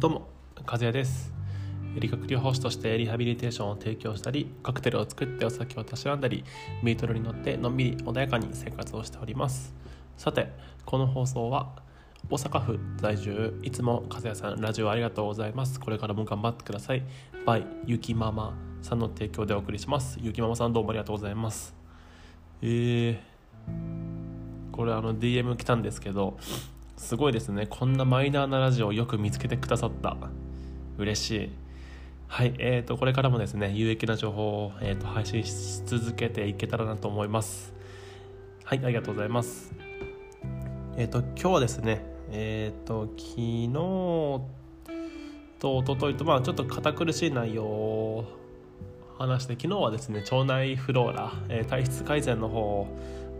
どうも和也です。理学療法士としてリハビリテーションを提供したりカクテルを作ってお酒をたしなんだりビートルに乗ってのんびり穏やかに生活をしております。さてこの放送は大阪府在住いつも和也さんラジオありがとうございます。これからも頑張ってください。by ゆきママさんの提供でお送りします。ゆきママさんどうもありがとうございます。えー、これあの DM 来たんですけどすごいですね。こんなマイナーなラジオをよく見つけてくださった。嬉しい。はいえーと、これからもですね有益な情報を、えーと、配信し続けていけたらなと思います。はいありがとうございます。えっ、ー、と今日はですねえっ、ー、と昨日と一昨日とまあちょっと堅苦しい内容を話して昨日はですね腸内フローラ、えー、体質改善の方を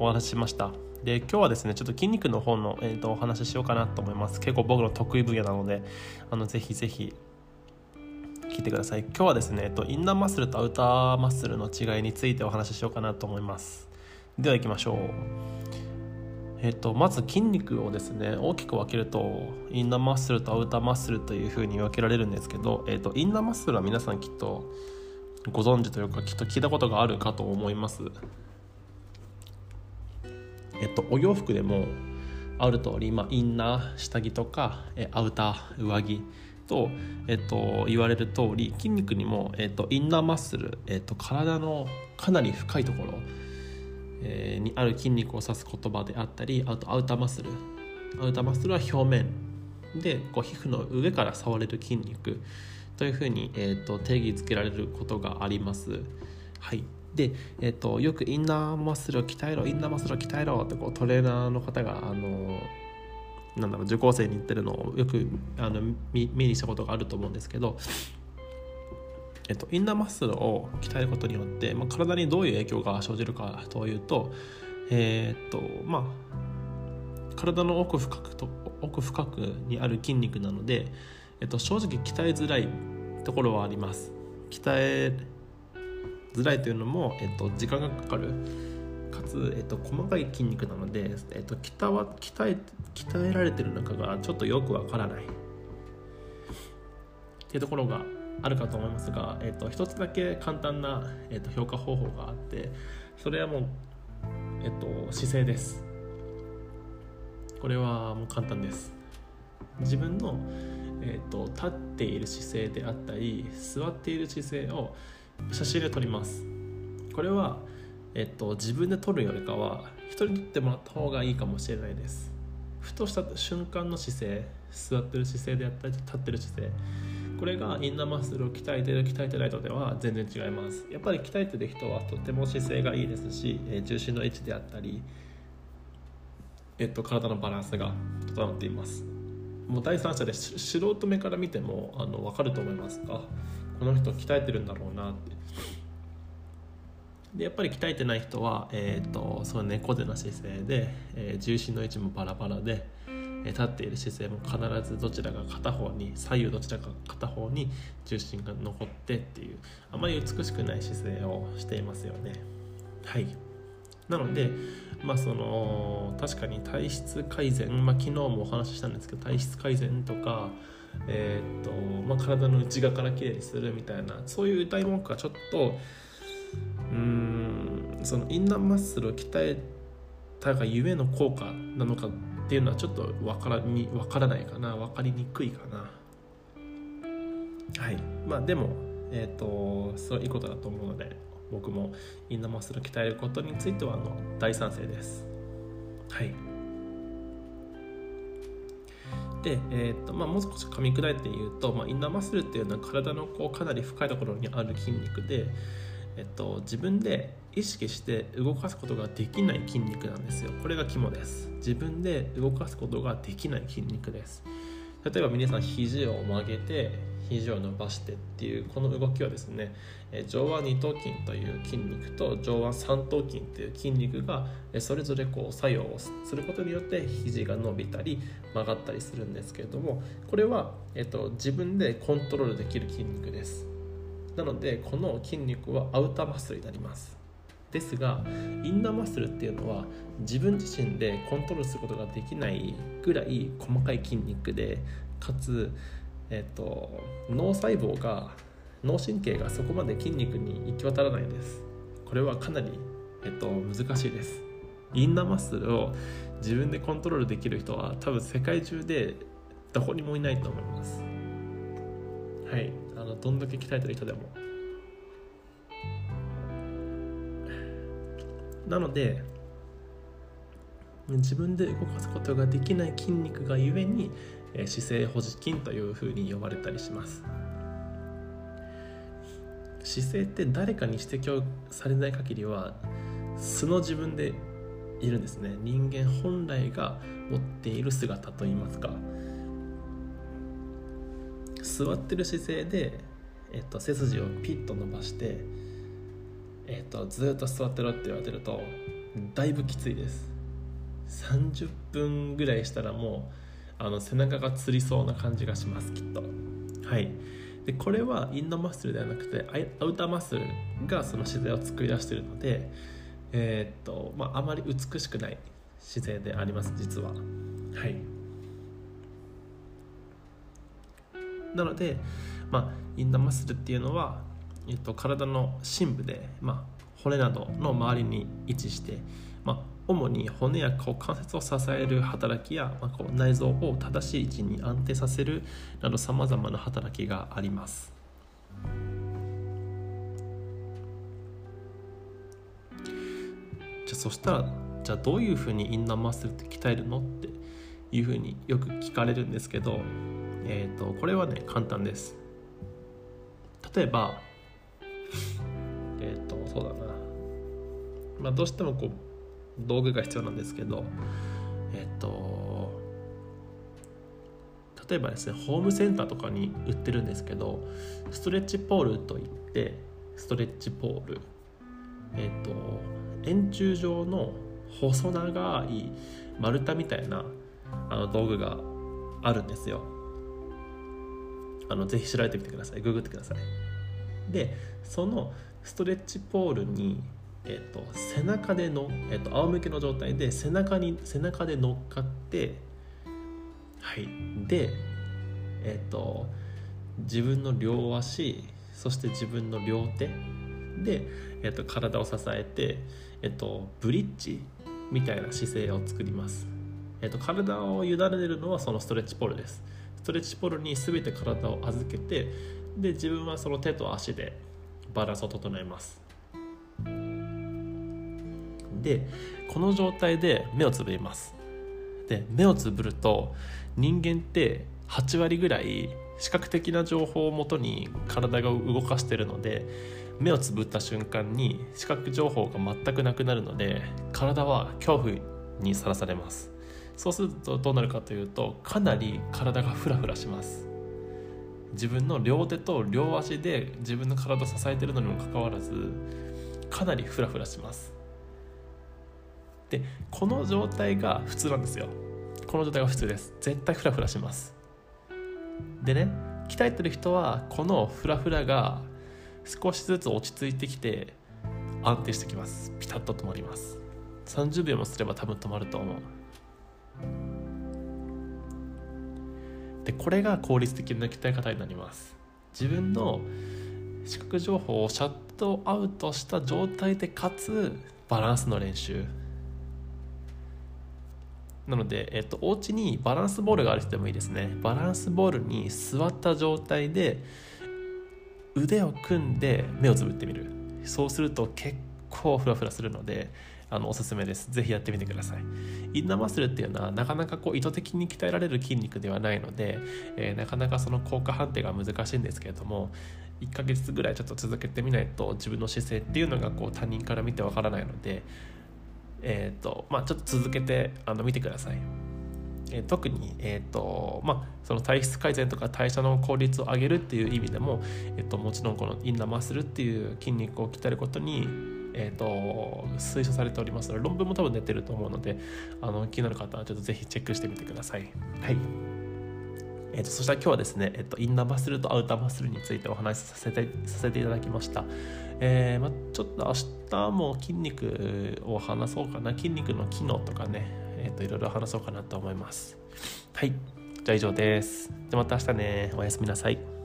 お話ししました。で今日はですねちょっと筋肉の方の、えーと、お話ししようかなと思います。結構僕の得意分野なのであのぜひぜひ聞いてください。今日はですね、えっと、インナーマッスルとアウターマッスルの違いについてお話ししようかなと思います。では行きましょう。えっと、まず筋肉をですね大きく分けるとインナーマッスルとアウターマッスルというふうに分けられるんですけど、えっと、インナーマッスルは皆さんきっとご存知というかきっと聞いたことがあるかと思います。えっと、お洋服でもある通り、まあ、インナー下着とかえアウター上着と、えっと、言われる通り筋肉にも、えっと、インナーマッスル、えっと、体のかなり深いところ、えー、にある筋肉を指す言葉であったりあとアウターマッスル。アウターマッスルは表面。でこう皮膚の上から触れる筋肉というふうに、えーと、定義づけられることがあります。はい、で、えーと、よくインナーマッスルを鍛えろインナーマッスルを鍛えろってこうトレーナーの方があのなんだろう受講生に言ってるのをよくあの目にしたことがあると思うんですけど、えっと、インナーマッスルを鍛えることによって、まあ、体にどういう影響が生じるかというとえー、とまあ体の奥深くと奥深くにある筋肉なので、えっと、正直鍛えづらいところはあります。鍛えづらいというのも、えっと、時間がかかる。かつ、えっと、細かい筋肉なので、えっと、鍛は鍛え鍛えられてる中がちょっとよくわからない。っていうところがあるかと思いますが、えっと、一つだけ簡単な、えっと、評価方法があってそれはもう、えっと、姿勢です。これはもう簡単です。自分の、えっと、立っている姿勢であったり座っている姿勢を写真で撮ります。これは、えっと、自分で撮るよりかは人に撮ってもらった方がいいかもしれないです。ふとした瞬間の姿勢座ってる姿勢であったり立ってる姿勢。これがインナーマッスルを鍛えてる鍛えてないとでは全然違います。やっぱり鍛えてる人はとても姿勢がいいですし、え重心の位置であったり、えっと、体のバランスが整っています。もう第三者で素人目から見てもあの分かると思いますがこの人鍛えてるんだろうなって。でやっぱり鍛えてない人は、えーと、そう猫背な姿勢で、えー、重心の位置もバラバラで、えー、立っている姿勢も必ずどちらか片方に左右どちらか片方に重心が残ってっていうあまり美しくない姿勢をしていますよね。はい。なのでまあその確かに体質改善、まあ、昨日もお話ししたんですけど体質改善とかえーとまあ、体の内側からきれいにするみたいなそういう歌い文句はちょっとうんそのインナーマッスルを鍛えたがゆえの効果なのかっていうのはちょっと分からに分からないかな分かりにくいかな。はい。まあでもえっ、とそれいいことだと思うので僕もインナーマッスルを鍛えることについてはあの大賛成です。はい。で、えーとまあ、もう少し噛み砕いて言うと、まあ、インナーマッスルっていうのは体のこうかなり深いところにある筋肉で、えっと、自分で意識して動かすことができない筋肉なんですよ。これが肝です。自分で動かすことができない筋肉です。例えば皆さん肘を曲げて肘を伸ばしてっていうこの動きはですね上腕二頭筋という筋肉と上腕三頭筋という筋肉がそれぞれこう作用をすることによって肘が伸びたり曲がったりするんですけれどもこれは、えっと、自分でコントロールできる筋肉です。なのでこの筋肉はアウターマッスになります。ですがインナーマッスルっていうのは自分自身でコントロールすることができないぐらい細かい筋肉でかつ、えっと、脳細胞が脳神経がそこまで筋肉に行き渡らないです。これはかなり、えっと、難しいです。インナーマッスルを自分でコントロールできる人は多分世界中でどこにもいないと思います。はい。あのどんだけ鍛えてる人でも。なので自分で動かすことができない筋肉がゆえに姿勢保持筋というふうに呼ばれたりします。姿勢って誰かに指摘をされない限りは素の自分でいるんですね。人間本来が持っている姿といいますか。座ってる姿勢で、えっと、背筋をピッと伸ばして、えっと、ずっと座ってろって言われてるとだいぶきついです。30分ぐらいしたらもうあの背中がつりそうな感じがしますきっと。はい。でこれはインナーマッスルではなくてアウターマッスルがその姿勢を作り出しているのでえー、っとまああまり美しくない姿勢であります実は。はい。なので、まあ、インナーマッスルっていうのは、えっと、体の深部で、まあ、骨などの周りに位置して、まあ、主に骨やこう関節を支える働きや、まあ、こう内臓を正しい位置に安定させるなどさまざまな働きがあります。じゃあそしたらじゃあどういうふうにインナーマッスルって鍛えるのっていうふうによく聞かれるんですけど、えーと、これはね簡単です。例えば、そうだな、まあ、どうしてもこう道具が必要なんですけどえっと例えばですねホームセンターとかに売ってるんですけどストレッチポールといってストレッチポールえっと円柱状の細長い丸太みたいなあの道具があるんですよ。あのぜひ調べてみてください。ググってください。でそのストレッチポールにえーと、背中での、えーと、仰向けの状態で背中に背中で乗っかってはい。でえっ、ー、と自分の両足そして自分の両手で、えーと、体を支えて、えー、とブリッジみたいな姿勢を作ります、えー、と体を委ねるのはそのストレッチポールです。ストレッチポールに全て体を預けてで自分はその手と足でバランスを整えます。でこの状態で目をつぶります。で目をつぶると人間って8割ぐらい視覚的な情報をもとに体が動かしてるので目をつぶった瞬間に視覚情報が全くなくなるので体は恐怖にさらされます。そうするとどうなるかというとかなり体がフラフラします。自分の両手と両足で自分の体を支えてるのにもかかわらずかなりフラフラします。でこの状態が普通なんですよ。この状態が普通です。絶対フラフラします。でね鍛えてる人はこのフラフラが少しずつ落ち着いてきて安定してきます。ピタッと止まります。30秒もすれば多分止まると思う。でこれが効率的な鍛え方になります。自分の視覚情報をシャットアウトした状態でかつバランスの練習。なので、えっと、お家にバランスボールがある人でもいいですね。バランスボールに座った状態で腕を組んで目をつぶってみる。そうすると結構フラフラするのであのおすすめですぜひやってみてくださいインナーマッスルっていうのはなかなかこう意図的に鍛えられる筋肉ではないので、えー、なかなかその効果判定が難しいんですけれども1ヶ月ぐらいちょっと続けてみないと自分の姿勢っていうのがこう他人から見てわからないのでえーとまあ、ちょっと続けてあの見てください。え、特に、えーとまあ、その体質改善とか代謝の効率を上げるっていう意味でも、えーと、もちろんこのインナーマッスルっていう筋肉を鍛えることに、えーと、推奨されておりますので論文も多分出てると思うのであの気になる方はちょっとぜひチェックしてみてください。はいえーと、そしたら今日はですね、えーと、インナーマッスルとアウターマッスルについてお話しさせてさせていただきました。えーまあ、ちょっと明日も筋肉を話そうかな筋肉の機能とかね、えーと、いろいろ話そうかなと思いますはいじゃあ以上です。じゃあまた明日ね。おやすみなさい。